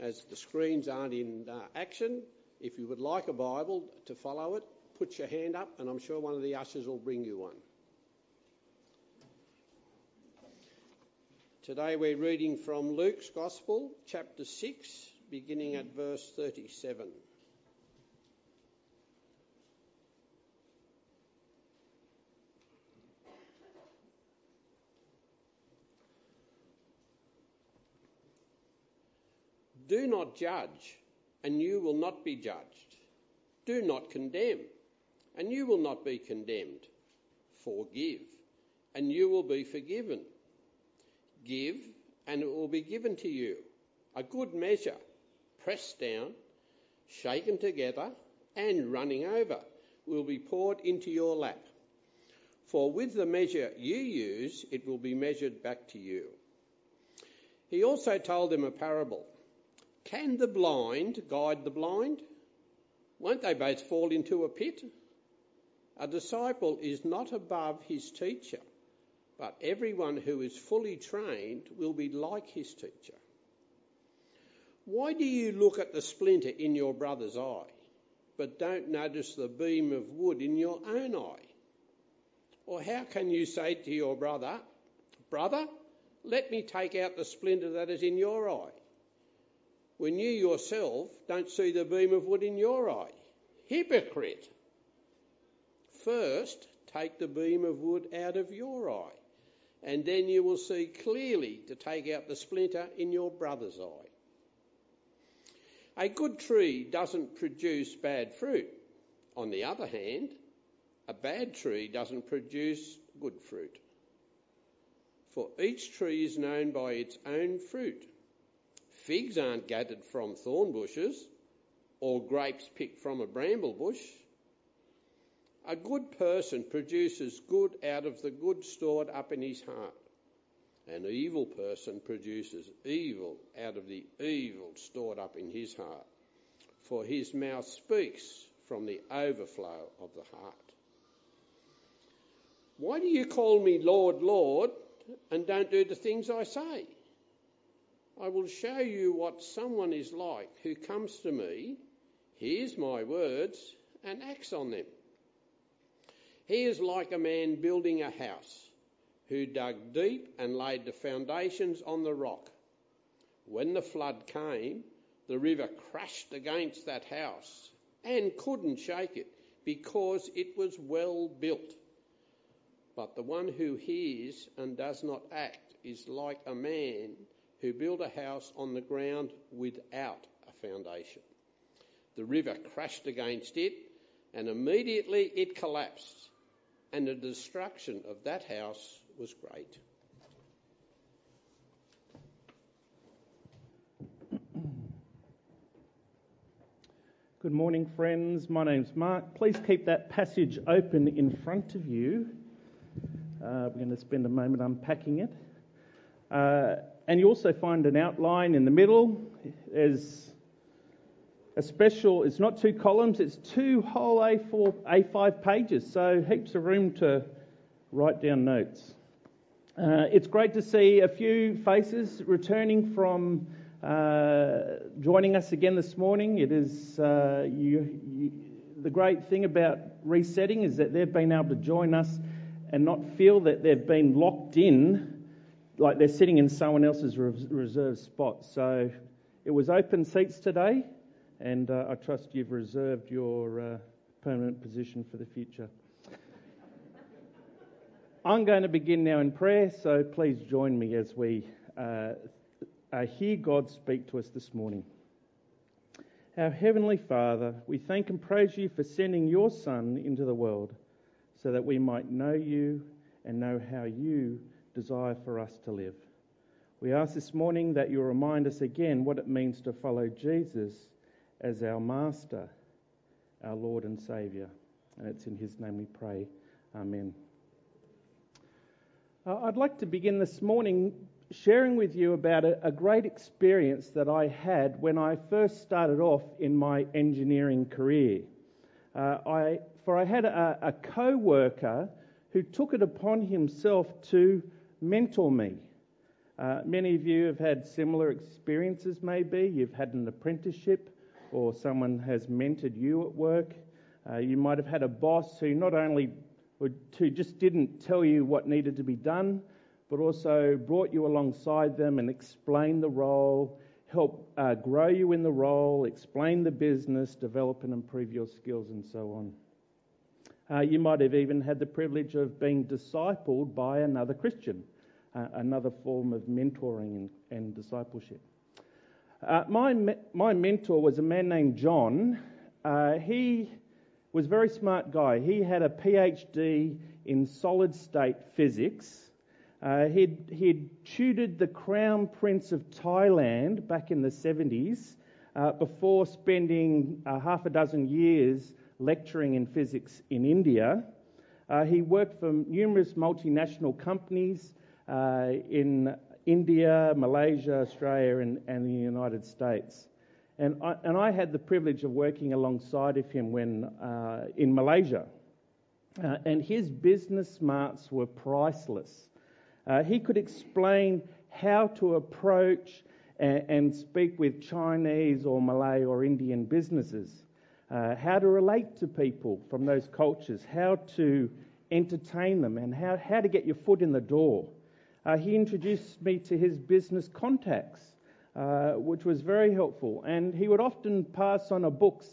As the screens aren't in uh, action, if you would like a Bible to follow it, put your hand up and I'm sure one of the ushers will bring you one. Today we're reading from Luke's Gospel, chapter 6, beginning at verse 37. Do not judge, and you will not be judged. Do not condemn, and you will not be condemned. Forgive, and you will be forgiven. Give, and it will be given to you. A good measure, pressed down, shaken together, and running over, will be poured into your lap. For with the measure you use, it will be measured back to you. He also told them a parable. Can the blind guide the blind? Won't they both fall into a pit? A disciple is not above his teacher, but everyone who is fully trained will be like his teacher. Why do you look at the splinter in your brother's eye, but don't notice the beam of wood in your own eye? Or how can you say to your brother, Brother, let me take out the splinter that is in your eye? When you yourself don't see the beam of wood in your eye. Hypocrite! First, take the beam of wood out of your eye, and then you will see clearly to take out the splinter in your brother's eye. A good tree doesn't produce bad fruit. On the other hand, a bad tree doesn't produce good fruit. For each tree is known by its own fruit. Figs aren't gathered from thorn bushes or grapes picked from a bramble bush. A good person produces good out of the good stored up in his heart. An evil person produces evil out of the evil stored up in his heart. For his mouth speaks from the overflow of the heart. Why do you call me Lord, Lord, and don't do the things I say? I will show you what someone is like who comes to me, hears my words, and acts on them. He is like a man building a house who dug deep and laid the foundations on the rock. When the flood came, the river crashed against that house and couldn't shake it because it was well built. But the one who hears and does not act is like a man who built a house on the ground without a foundation. The river crashed against it, and immediately it collapsed, and the destruction of that house was great. Good morning, friends. My name's Mark. Please keep that passage open in front of you. Uh, we're going to spend a moment unpacking it. Uh, and you also find an outline in the middle. There's a special, it's not two columns, it's two whole A4, A5 pages, so heaps of room to write down notes. Uh, it's great to see a few faces returning from uh, joining us again this morning. It is uh, you, you, the great thing about resetting is that they've been able to join us and not feel that they've been locked in like they're sitting in someone else's reserved spot. So it was open seats today, and uh, I trust you've reserved your uh, permanent position for the future. I'm going to begin now in prayer, so please join me as we uh, uh hear God speak to us this morning. Our Heavenly Father, we thank and praise you for sending your Son into the world so that we might know you and know how you desire for us to live. We ask this morning that you remind us again what it means to follow Jesus as our Master, our Lord and Saviour. And it's in His name we pray. Amen. Uh, I'd like to begin this morning sharing with you about a, a, great experience that I had when I first started off in my engineering career. Uh, I, for I had a, a co worker who took it upon himself to mentor me. Uh, many of you have had similar experiences, maybe. You've had an apprenticeship, or someone has mentored you at work. Uh, you might have had a boss who not only who just didn't tell you what needed to be done, but also brought you alongside them and explained the role, help uh, grow you in the role, explain the business, develop and improve your skills, and so on. Uh, you might have even had the privilege of being discipled by another Christian, another form of mentoring and, and discipleship. Uh, my, my mentor was a man named John. Uh, he was a very smart guy. He had a PhD in solid state physics uh, he'd, he'd tutored the Crown Prince of Thailand back in the 70s uh, before spending uh, half a dozen years lecturing in physics in India. Uh, he worked for numerous multinational companies in India, Malaysia, Australia, and, and, the United States. And I, and I, had the privilege of working alongside of him when uh, in Malaysia. and his business smarts were priceless. Uh, he could explain how to approach and, and, speak with Chinese or Malay or Indian businesses, uh, how to relate to people from those cultures, how to entertain them, and how, how to get your foot in the door. Uh, he introduced me to his business contacts, uh, which was very helpful. And he would often pass on a book,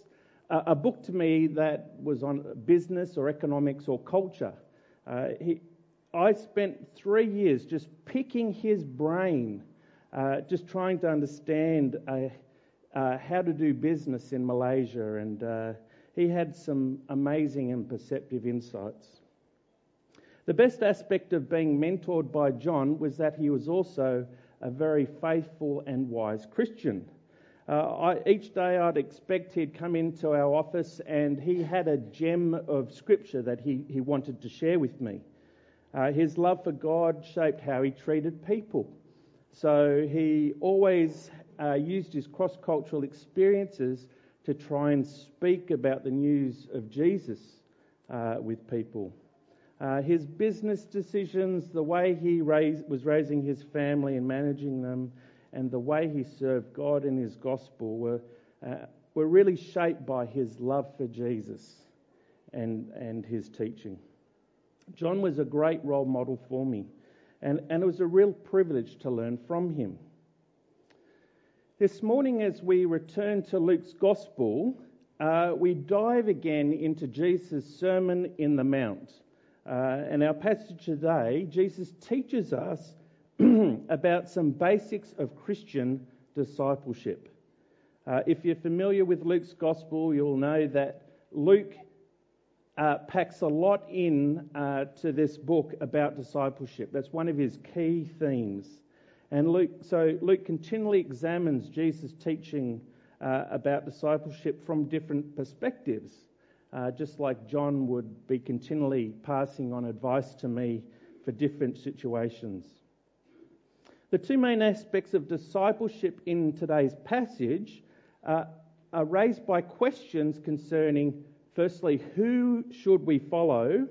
a book to me that was on business or economics or culture. Uh, he, I spent three years just picking his brain, uh, just trying to understand uh, uh, how to do business in Malaysia, and uh, he had some amazing and perceptive insights. The best aspect of being mentored by John was that he was also a very faithful and wise Christian. Uh, I, each day I'd expect he'd come into our office and he had a gem of scripture that he, he wanted to share with me. Uh, his love for God shaped how he treated people. So he always uh, used his cross cultural experiences to try and speak about the news of Jesus uh, with people. Uh, his business decisions, the way he raised, was raising his family and managing them, and the way he served God in his gospel were, uh, were really shaped by his love for Jesus and, and his teaching. John was a great role model for me, and, and it was a real privilege to learn from him. This morning, as we return to Luke's Gospel, uh, we dive again into Jesus' Sermon in the Mount. Uh, and our passage today, Jesus teaches us about some basics of Christian discipleship. Uh, if you're familiar with Luke's Gospel, you'll know that Luke uh, packs a lot in uh, to this book about discipleship. That's one of his key themes. And Luke, so Luke continually examines Jesus' teaching uh, about discipleship from different perspectives, uh, just like John would be continually passing on advice to me for different situations. The two main aspects of discipleship in today's passage uh, are raised by questions concerning Firstly, who should we follow?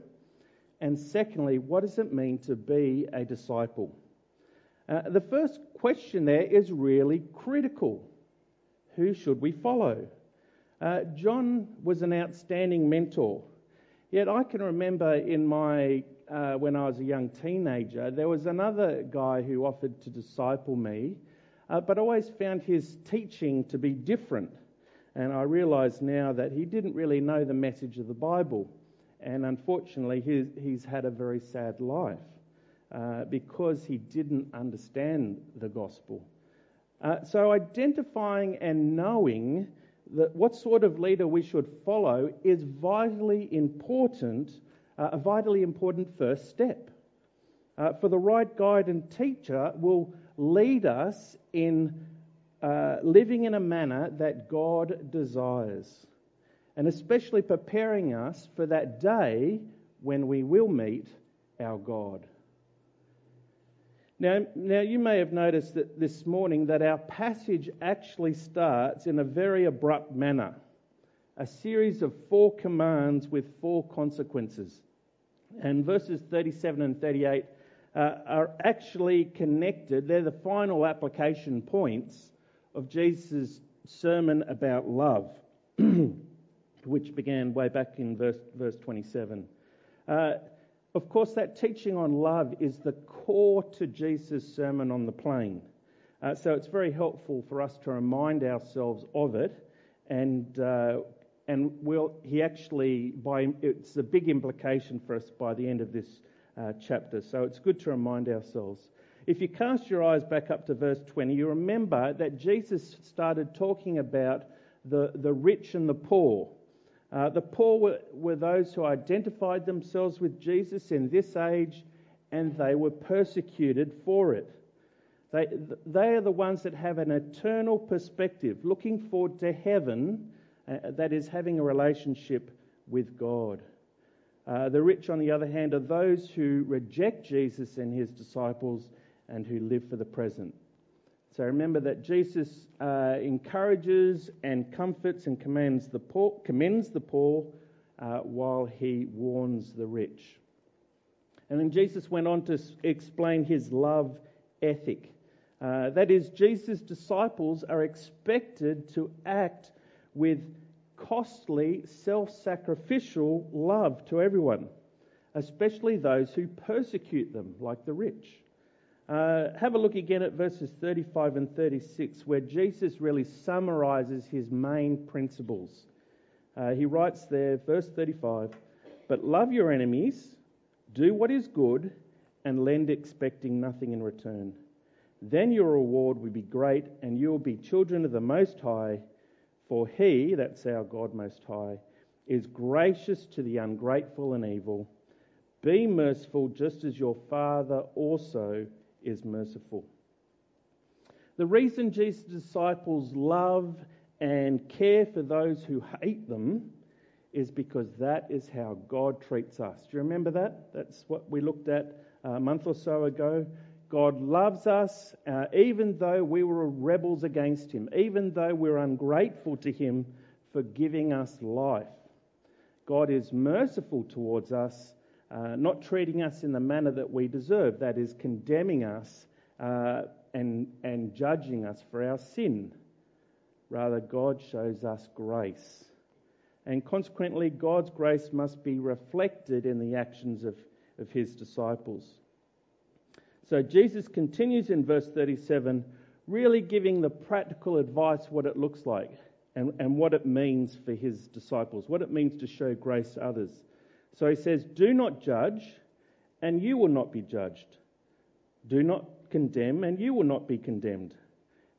And secondly, what does it mean to be a disciple? Uh, the first question there is really critical. Who should we follow? Uh, John was an outstanding mentor. Yet I can remember in my uh, when I was a young teenager, there was another guy who offered to disciple me, uh, but always found his teaching to be different. And I realise now that he didn't really know the message of the Bible. And unfortunately, he's, he's had a very sad life uh, because he didn't understand the gospel. Uh, so, identifying and knowing that what sort of leader we should follow is vitally important, uh, a vitally important first step. Uh, for the right guide and teacher will lead us in uh, living in a manner that God desires, and especially preparing us for that day when we will meet our God. Now, now, you may have noticed that this morning that our passage actually starts in a very abrupt manner a series of four commands with four consequences. And verses 37 and 38 uh, are actually connected. They're the final application points of Jesus' sermon about love, which began way back in verse, verse 27. Uh, of course, that teaching on love is the core to Jesus' sermon on the plain. Uh, so it's very helpful for us to remind ourselves of it, and uh, and we'll, he actually by it's a big implication for us by the end of this uh, chapter. So it's good to remind ourselves. If you cast your eyes back up to verse 20, you remember that Jesus started talking about the, the rich and the poor. Uh, the poor were, were those who identified themselves with Jesus in this age and they were persecuted for it. They, they are the ones that have an eternal perspective, looking forward to heaven, uh, that is, having a relationship with God. Uh, the rich, on the other hand, are those who reject Jesus and his disciples and who live for the present. So remember that Jesus uh, encourages and comforts and commands the poor, commends the poor uh, while he warns the rich. And then Jesus went on to explain his love ethic. Uh, that is, Jesus' disciples are expected to act with costly, self sacrificial love to everyone, especially those who persecute them, like the rich. Uh, have a look again at verses 35 and 36, where Jesus really summarizes his main principles. Uh, he writes there, verse 35, But love your enemies, do what is good, and lend expecting nothing in return. Then your reward will be great, and you will be children of the Most High, for He, that's our God Most High, is gracious to the ungrateful and evil. Be merciful, just as your Father also is merciful. The reason Jesus' disciples love and care for those who hate them is because that is how God treats us. Do you remember that? That's what we looked at a month or so ago. God loves us uh, even though we were rebels against Him, even though we're ungrateful to Him for giving us life. God is merciful towards us uh, not treating us in the manner that we deserve, that is, condemning us uh, and, and judging us for our sin. Rather, God shows us grace. And consequently, God's grace must be reflected in the actions of, of his disciples. So Jesus continues in verse 37, really giving the practical advice what it looks like and, and what it means for his disciples, what it means to show grace to others. So he says, Do not judge, and you will not be judged. Do not condemn, and you will not be condemned.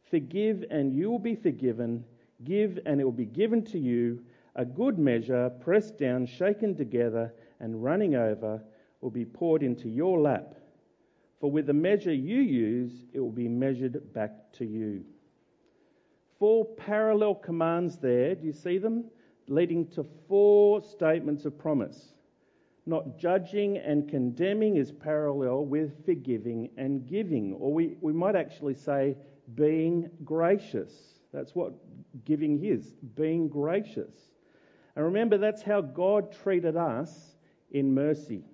Forgive, and you will be forgiven. Give, and it will be given to you. A good measure, pressed down, shaken together, and running over, will be poured into your lap. For with the measure you use, it will be measured back to you. Four parallel commands there. Do you see them? Leading to four statements of promise. Not judging and condemning is parallel with forgiving and giving, or we, we might actually say being gracious. That's what giving is, being gracious. And remember, that's how God treated us in mercy.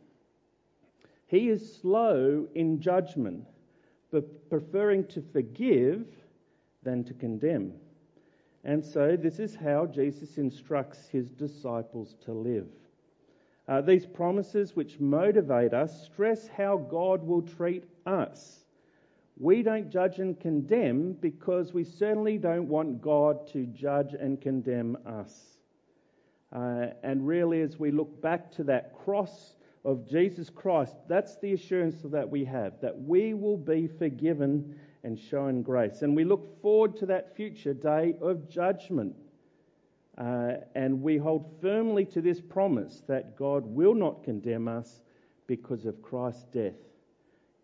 He is slow in judgment, but preferring to forgive than to condemn. And so, this is how Jesus instructs his disciples to live. Uh, these promises, which motivate us, stress how God will treat us. We don't judge and condemn because we certainly don't want God to judge and condemn us. Uh, and really, as we look back to that cross of Jesus Christ, that's the assurance that we have that we will be forgiven and shown grace. And we look forward to that future day of judgment uh, and we hold firmly to this promise that God will not condemn us because of Christ's death.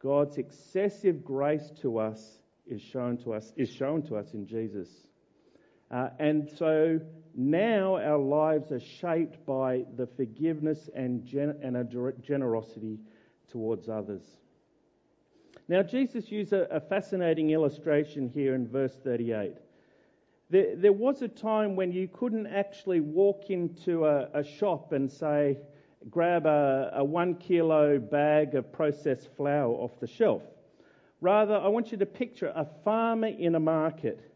God's excessive grace to us is shown to us is shown to us in Jesus. Uh, and so now our lives are shaped by the forgiveness and, gen- and a generosity towards others. Now, Jesus used a, a fascinating illustration here in verse 38. There, there was a time when you couldn't actually walk into a, a shop and say, grab a, a one kilo bag of processed flour off the shelf. Rather, I want you to picture a farmer in a market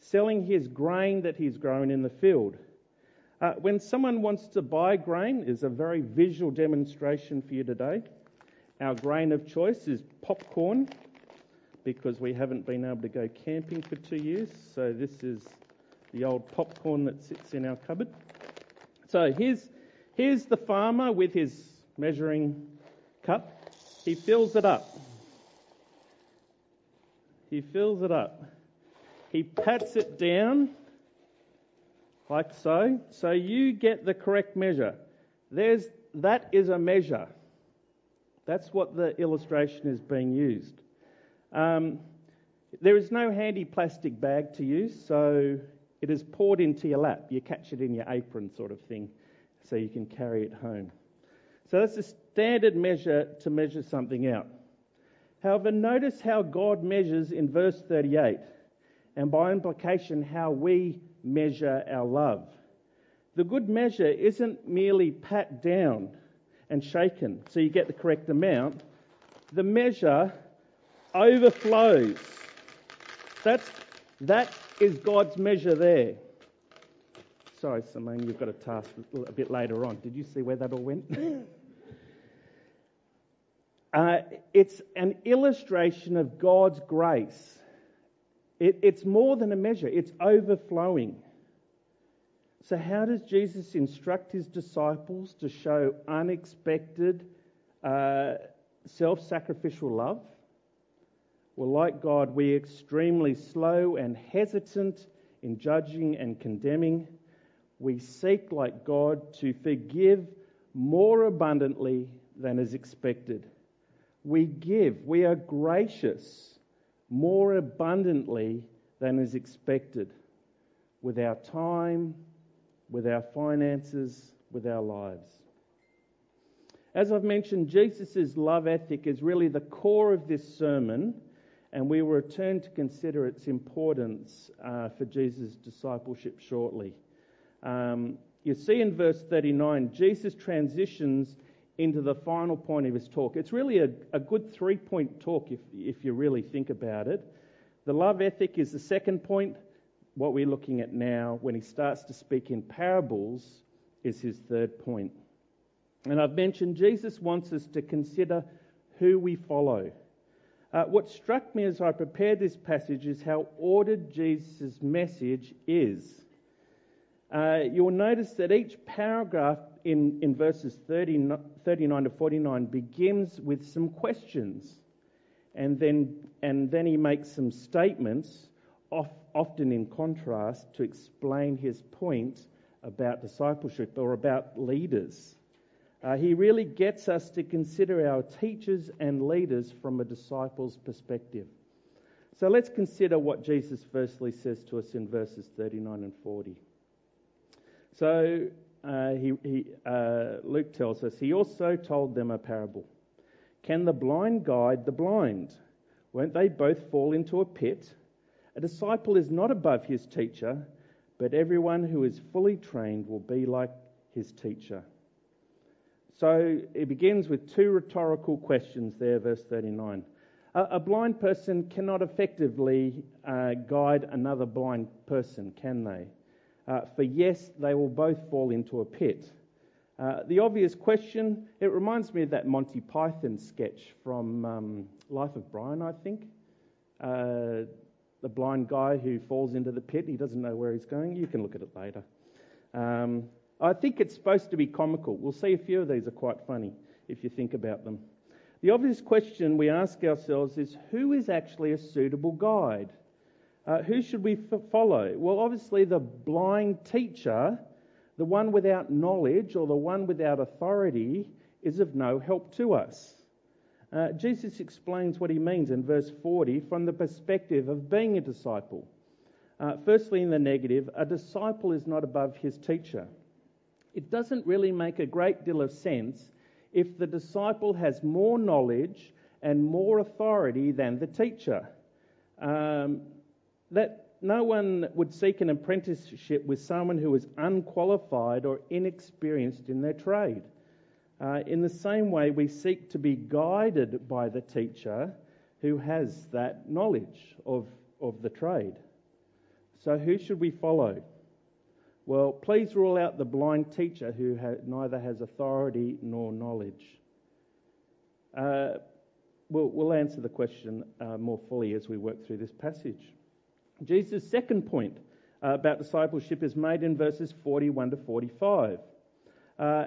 selling his grain that he's grown in the field. Uh, when someone wants to buy grain, is a very visual demonstration for you today. Our grain of choice is popcorn because we haven't been able to go camping for two years. So this is the old popcorn that sits in our cupboard. So here's, here's the farmer with his measuring cup. He fills it up. He fills it up. He pats it down like so. So you get the correct measure. There's, that is a measure. That's what the illustration is being used. Um, there is no handy plastic bag to use, so it is poured into your lap. You catch it in your apron, sort of thing, so you can carry it home. So that's a standard measure to measure something out. However, notice how God measures in verse 38, and by implication, how we measure our love. The good measure isn't merely pat down and shaken so you get the correct amount. The measure overflows. That's, that is God's measure there. Sorry, Simone, you've got a task a bit later on. Did you see where that all went? uh, it's an illustration of God's grace. It, it's more than a measure, it's overflowing. So, how does Jesus instruct his disciples to show unexpected, uh, self sacrificial love? Well, like God, we're extremely slow and hesitant in judging and condemning. We seek, like God, to forgive more abundantly than is expected. We give, we are gracious more abundantly than is expected with our time, with our finances, with our lives. As I've mentioned, Jesus' love ethic is really the core of this sermon and we will return to consider its importance uh, for Jesus' discipleship shortly. Um, you see in verse 39, Jesus transitions into the final point of his talk. It's really a, a good three point talk if, if you really think about it. The love ethic is the second point. What we're looking at now, when he starts to speak in parables, is his third point. And I've mentioned Jesus wants us to consider who we follow. Uh, what struck me as I prepared this passage is how ordered Jesus' message is. Uh, you'll notice that each paragraph in, in verses 30, 39 to 49 begins with some questions, and then, and then he makes some statements, off, often in contrast, to explain his point about discipleship or about leaders. Uh, he really gets us to consider our teachers and leaders from a disciple's perspective. So let's consider what Jesus firstly says to us in verses 39 and 40. So uh, he, he, uh, Luke tells us, he also told them a parable. Can the blind guide the blind? Won't they both fall into a pit? A disciple is not above his teacher, but everyone who is fully trained will be like his teacher. So it begins with two rhetorical questions there, verse 39. A, a blind person cannot effectively uh, guide another blind person, can they? Uh, for yes, they will both fall into a pit. Uh, the obvious question, it reminds me of that Monty Python sketch from um, Life of Brian, I think. Uh, the blind guy who falls into the pit, he doesn't know where he's going. You can look at it later. Um, I think it's supposed to be comical. We'll see a few of these are quite funny if you think about them. The obvious question we ask ourselves is who is actually a suitable guide? Uh, who should we f- follow? Well, obviously, the blind teacher, the one without knowledge or the one without authority, is of no help to us. Uh, Jesus explains what he means in verse 40 from the perspective of being a disciple. Uh, firstly, in the negative, a disciple is not above his teacher it doesn't really make a great deal of sense if the disciple has more knowledge and more authority than the teacher. Um, that no one would seek an apprenticeship with someone who is unqualified or inexperienced in their trade. Uh, in the same way, we seek to be guided by the teacher who has that knowledge of, of the trade. So, who should we follow? Well, please rule out the blind teacher who ha- neither has authority nor knowledge. Uh, we'll, we'll, answer the question uh, more fully as we work through this passage. Jesus' second point uh, about discipleship is made in verses 41 to 45. Uh,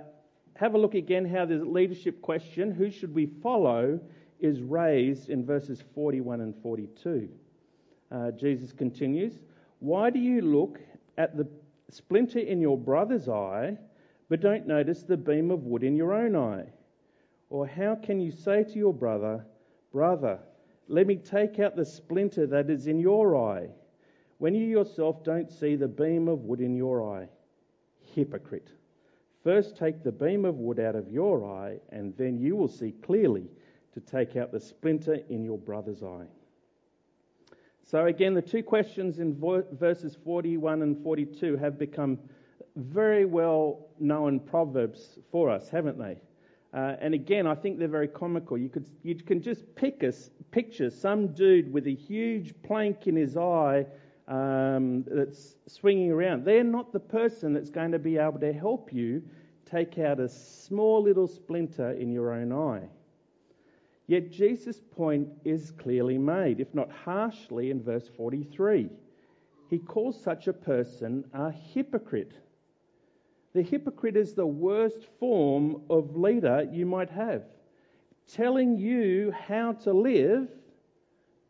have a look again how the leadership question, who should we follow, is raised in verses 41 and 42. Uh, Jesus continues, Why do you look at the splinter in your brother's eye, but don't notice the beam of wood in your own eye? Or how can you say to your brother, Brother, let me take out the splinter that is in your eye, when you yourself don't see the beam of wood in your eye? Hypocrite. First take the beam of wood out of your eye, and then you will see clearly to take out the splinter in your brother's eye. So, again, the two questions in verses 41 and 42 have become very well known proverbs for us, haven't they? Uh, and again, I think they're very comical. You, could, you can just pick a, picture some dude with a huge plank in his eye um, that's swinging around. They're not the person that's going to be able to help you take out a small little splinter in your own eye. Yet Jesus' point is clearly made, if not harshly, in verse 43. He calls such a person a hypocrite. The hypocrite is the worst form of leader you might have, telling you how to live,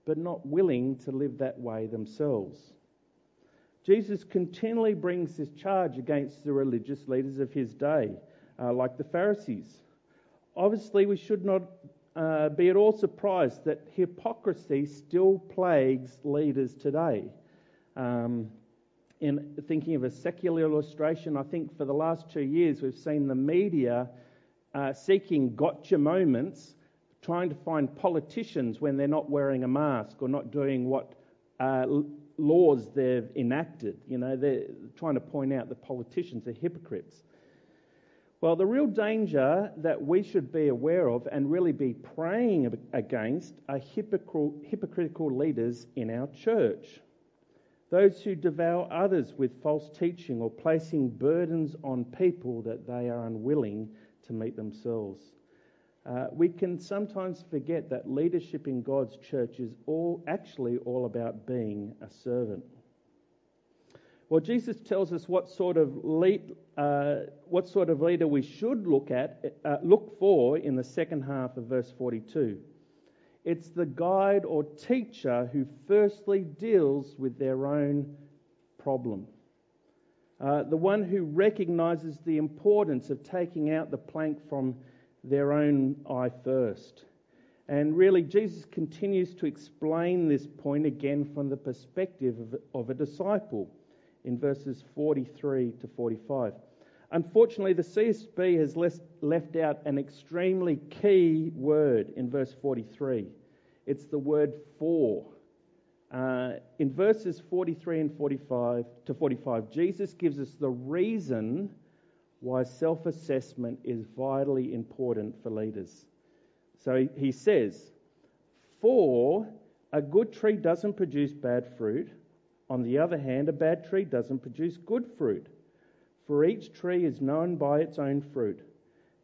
but not willing to live that way themselves. Jesus continually brings this charge against the religious leaders of his day, uh, like the Pharisees. Obviously, we should not uh, be at all surprised that hypocrisy still plagues leaders today. Um, in thinking of a secular illustration, I think for the last two years we've seen the media uh, seeking gotcha moments, trying to find politicians when they're not wearing a mask or not doing what uh, laws they've enacted. You know, they're trying to point out that politicians are hypocrites. Well, the real danger that we should be aware of and really be praying against are hypocritical leaders in our church. Those who devour others with false teaching or placing burdens on people that they are unwilling to meet themselves. Uh, we can sometimes forget that leadership in God's church is all actually all about being a servant. Well, Jesus tells us what sort of uh, what sort of leader we should look at, uh, look for in the second half of verse 42. It's the guide or teacher who firstly deals with their own problem. Uh, the one who recognizes the importance of taking out the plank from their own eye first. And really, Jesus continues to explain this point again from the perspective of, of a disciple in verses 43 to 45. Unfortunately, the CSB has left out an extremely key word in verse 43. It's the word for. Uh, in verses 43 and 45 to 45, Jesus gives us the reason why self assessment is vitally important for leaders. So he, he says, For a good tree doesn't produce bad fruit on the other hand, a bad tree doesn't produce good fruit, for each tree is known by its own fruit.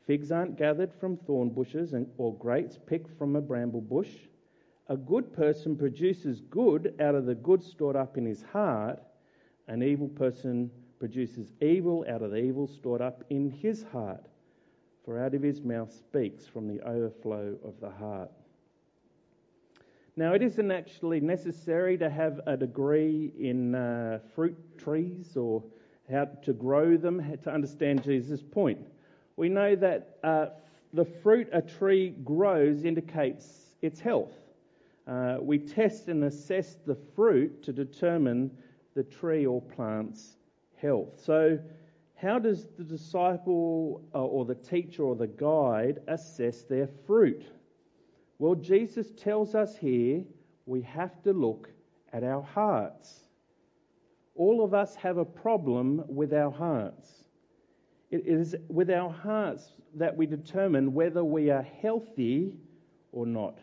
Figs aren't gathered from thorn bushes or grapes picked from a bramble bush. A good person produces good out of the good stored up in his heart. An evil person produces evil out of the evil stored up in his heart. For out of his mouth speaks from the overflow of the heart. Now, it isn't actually necessary to have a degree in uh, fruit trees or how to grow them to understand Jesus' point. We know that uh, the fruit a tree grows indicates its health. Uh, we test and assess the fruit to determine the tree or plant's health. So, how does the disciple uh, or the teacher or the guide assess their fruit? Well, Jesus tells us here we have to look at our hearts. All of us have a problem with our hearts. It is with our hearts that we determine whether we are healthy or not,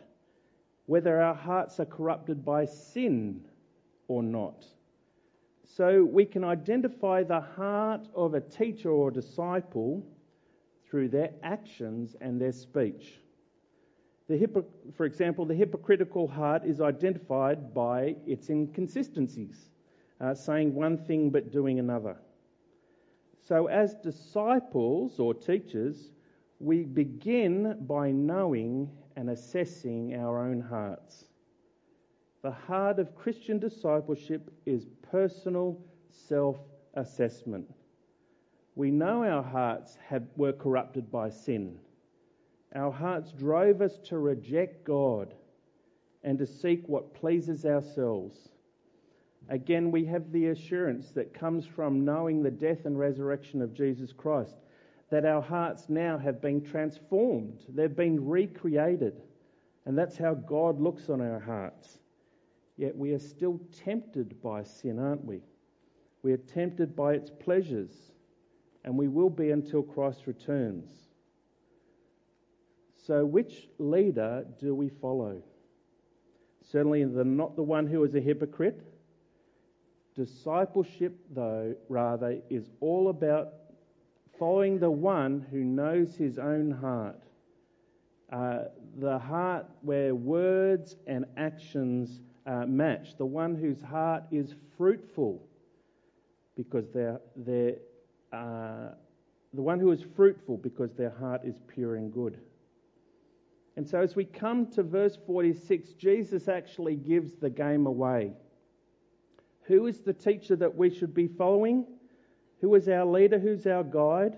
whether our hearts are corrupted by sin or not. So we can identify the heart of a teacher or disciple through their actions and their speech. The for example, the hypocritical heart is identified by its inconsistencies, uh, saying one thing but doing another. So, as disciples or teachers, we begin by knowing and assessing our own hearts. The heart of Christian discipleship is personal self assessment. We know our hearts had, were corrupted by sin. Our hearts drove us to reject God and to seek what pleases ourselves. Again, we have the assurance that comes from knowing the death and resurrection of Jesus Christ, that our hearts now have been transformed, they've been recreated, and that's how God looks on our hearts. Yet we are still tempted by sin, aren't we? We are tempted by its pleasures, and we will be until Christ returns. So, which leader do we follow? Certainly, the, not the one who is a hypocrite Discipleship, though, rather, is all about following the one who knows his own heart. Uh, the heart where words and actions uh, match, the one whose heart is fruitful because they're, they're uh, the one who is fruitful because their heart is pure and good. And so, as we come to verse 46, Jesus actually gives the game away. Who is the teacher that we should be following? Who is our leader? Who's our guide?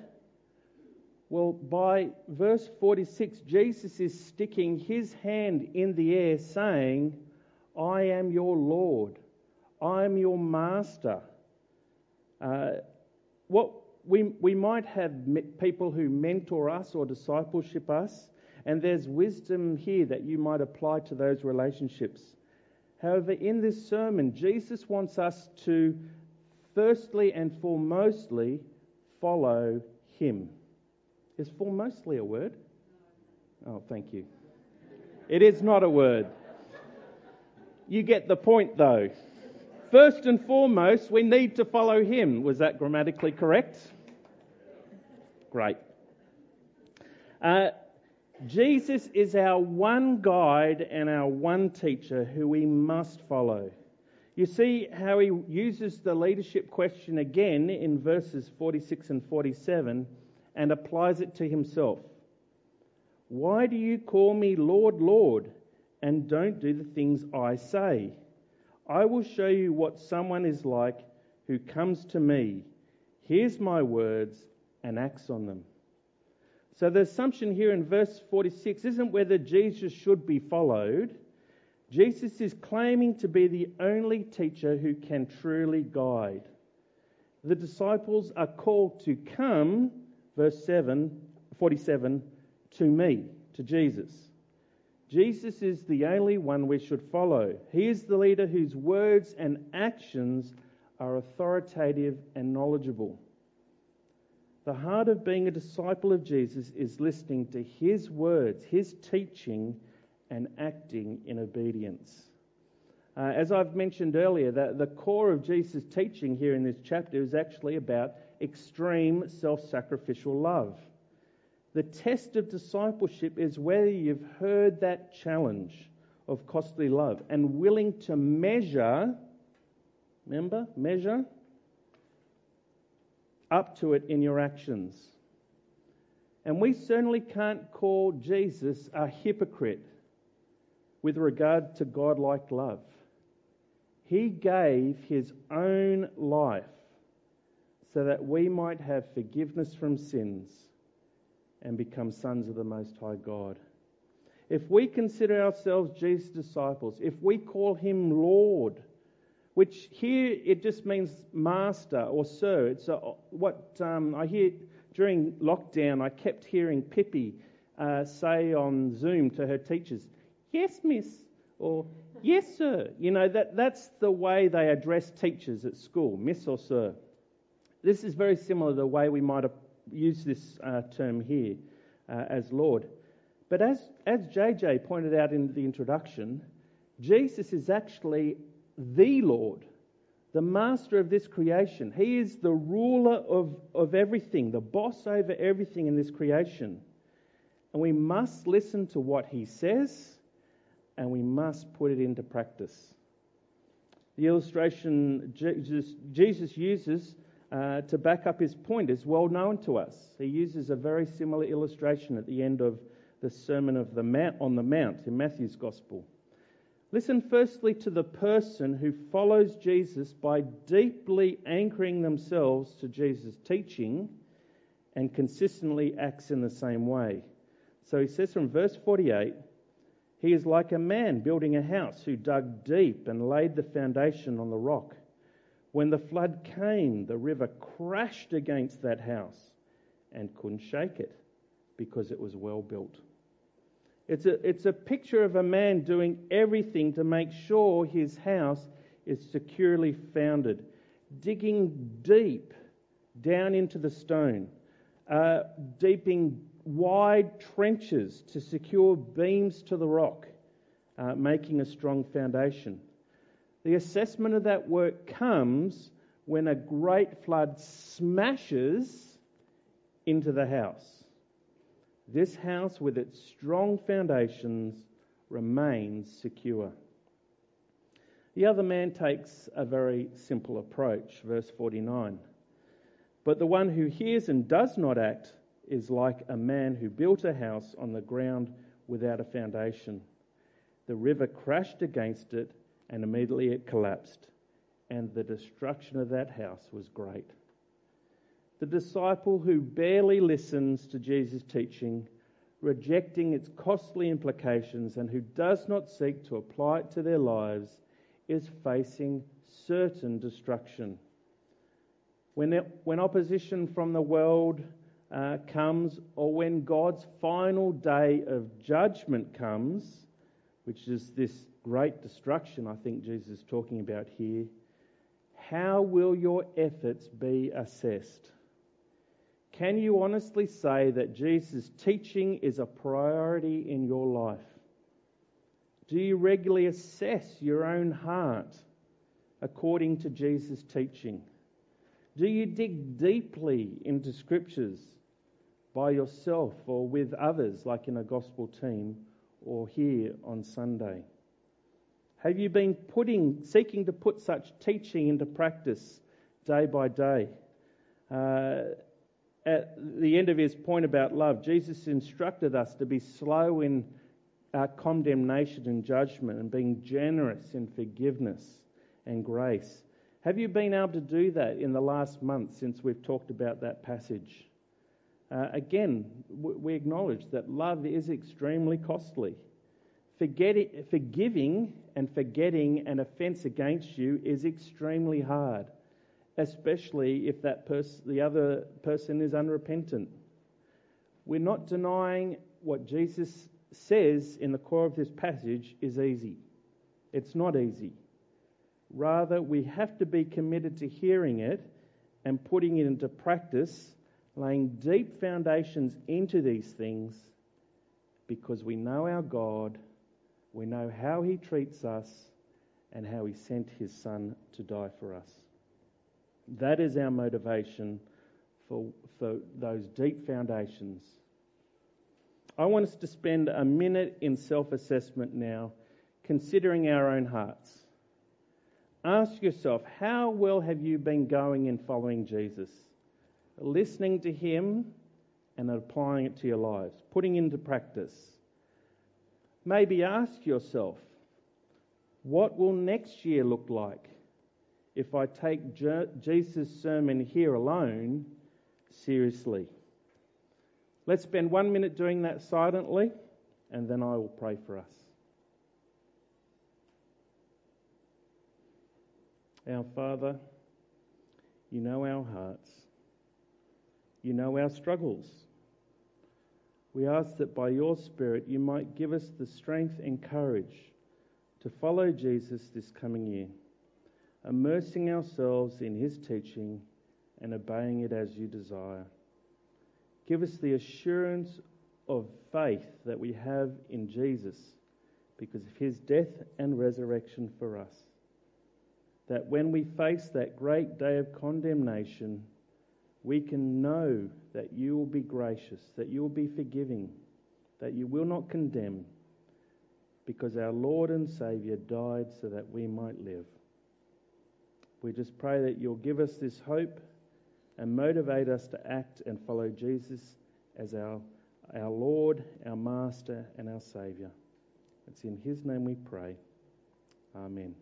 Well, by verse 46, Jesus is sticking his hand in the air saying, I am your Lord. I am your master. Uh, what we, we might have people who mentor us or discipleship us, and there's wisdom here that you might apply to those relationships. However, in this sermon, Jesus wants us to firstly and foremostly follow him. Is foremostly a word? Oh, thank you. It is not a word. You get the point, though. First and foremost, we need to follow him. Was that grammatically correct? Great. Uh, Jesus is our one guide and our one teacher who we must follow. You see how he uses the leadership question again in verses 46 and 47 and applies it to himself. Why do you call me Lord, Lord, and don't do the things I say? I will show you what someone is like who comes to me, hears my words, and acts on them. So the assumption here in verse 46 isn't whether Jesus should be followed. Jesus is claiming to be the only teacher who can truly guide. The disciples are called to come, verse 7, 47, to me, to Jesus. Jesus is the only one we should follow. He is the leader whose words and actions are authoritative and knowledgeable. The heart of being a disciple of Jesus is listening to his words, his teaching, and acting in obedience. Uh, as I've mentioned earlier, the, the core of Jesus' teaching here in this chapter is actually about extreme self sacrificial love. The test of discipleship is whether you've heard that challenge of costly love and willing to measure, remember, measure up to it in your actions. And we certainly can't call Jesus a hypocrite with regard to godlike love. He gave his own life so that we might have forgiveness from sins and become sons of the Most High God. If we consider ourselves Jesus' disciples, if we call him Lord, which here it just means master or sir. It's a, what um, I hear during lockdown. I kept hearing Pippi uh, say on Zoom to her teachers, "Yes, miss," or "Yes, sir." You know that that's the way they address teachers at school, miss or sir. This is very similar to the way we might use this uh, term here uh, as Lord. But as, as JJ pointed out in the introduction, Jesus is actually the Lord, the master of this creation. He is the ruler of, of everything, the boss over everything in this creation. And we must listen to what he says and we must put it into practice. The illustration Jesus, Jesus uses uh, to back up his point is well known to us. He uses a very similar illustration at the end of the Sermon of the Mount, on the Mount in Matthew's Gospel. Listen firstly to the person who follows Jesus by deeply anchoring themselves to Jesus' teaching and consistently acts in the same way. So he says from verse 48 He is like a man building a house who dug deep and laid the foundation on the rock. When the flood came, the river crashed against that house and couldn't shake it because it was well built. It's a, it's a picture of a man doing everything to make sure his house is securely founded, digging deep down into the stone, uh, deeping wide trenches to secure beams to the rock, uh, making a strong foundation. The assessment of that work comes when a great flood smashes into the house. This house, with its strong foundations, remains secure. The other man takes a very simple approach, verse 49. But the one who hears and does not act is like a man who built a house on the ground without a foundation. The river crashed against it, and immediately it collapsed, and the destruction of that house was great. The disciple who barely listens to Jesus' teaching, rejecting its costly implications, and who does not seek to apply it to their lives, is facing certain destruction. When, it, when opposition from the world uh, comes, or when God's final day of judgment comes, which is this great destruction I think Jesus is talking about here, how will your efforts be assessed? Can you honestly say that Jesus' teaching is a priority in your life? Do you regularly assess your own heart according to Jesus' teaching? Do you dig deeply into scriptures by yourself or with others, like in a gospel team or here on Sunday? Have you been putting, seeking to put such teaching into practice day by day? Uh, at the end of his point about love, Jesus instructed us to be slow in our condemnation and judgment and being generous in forgiveness and grace. Have you been able to do that in the last month since we've talked about that passage? Uh, again, we acknowledge that love is extremely costly. Forgetting, forgiving and forgetting an offence against you is extremely hard, especially if that pers- the other person is unrepentant. We're not denying what Jesus says in the core of this passage is easy. It's not easy. Rather, we have to be committed to hearing it and putting it into practice laying deep foundations into these things because we know our God, we know how He treats us, and how He sent His Son to die for us. That is our motivation for, for those deep foundations. I want us to spend a minute in self assessment now, considering our own hearts. Ask yourself, how well have you been going in following Jesus? listening to Him and applying it to your lives, putting into practice. Maybe ask yourself, what will next year look like if I take Jesus' sermon here alone seriously? Let's spend one minute doing that silently, and then I will pray for us. Our Father, you know our hearts. You know our struggles. We ask that by your Spirit you might give us the strength and courage to follow Jesus this coming year, immersing ourselves in his teaching and obeying it as you desire. Give us the assurance of faith that we have in Jesus because of his death and resurrection for us. That when we face that great day of condemnation, we can know that you will be gracious, that you will be forgiving, that you will not condemn, because our Lord and Saviour died so that we might live. We just pray that you'll give us this hope and motivate us to act and follow Jesus as our, our Lord, our Master, and our Saviour. It's in His name we pray. Amen.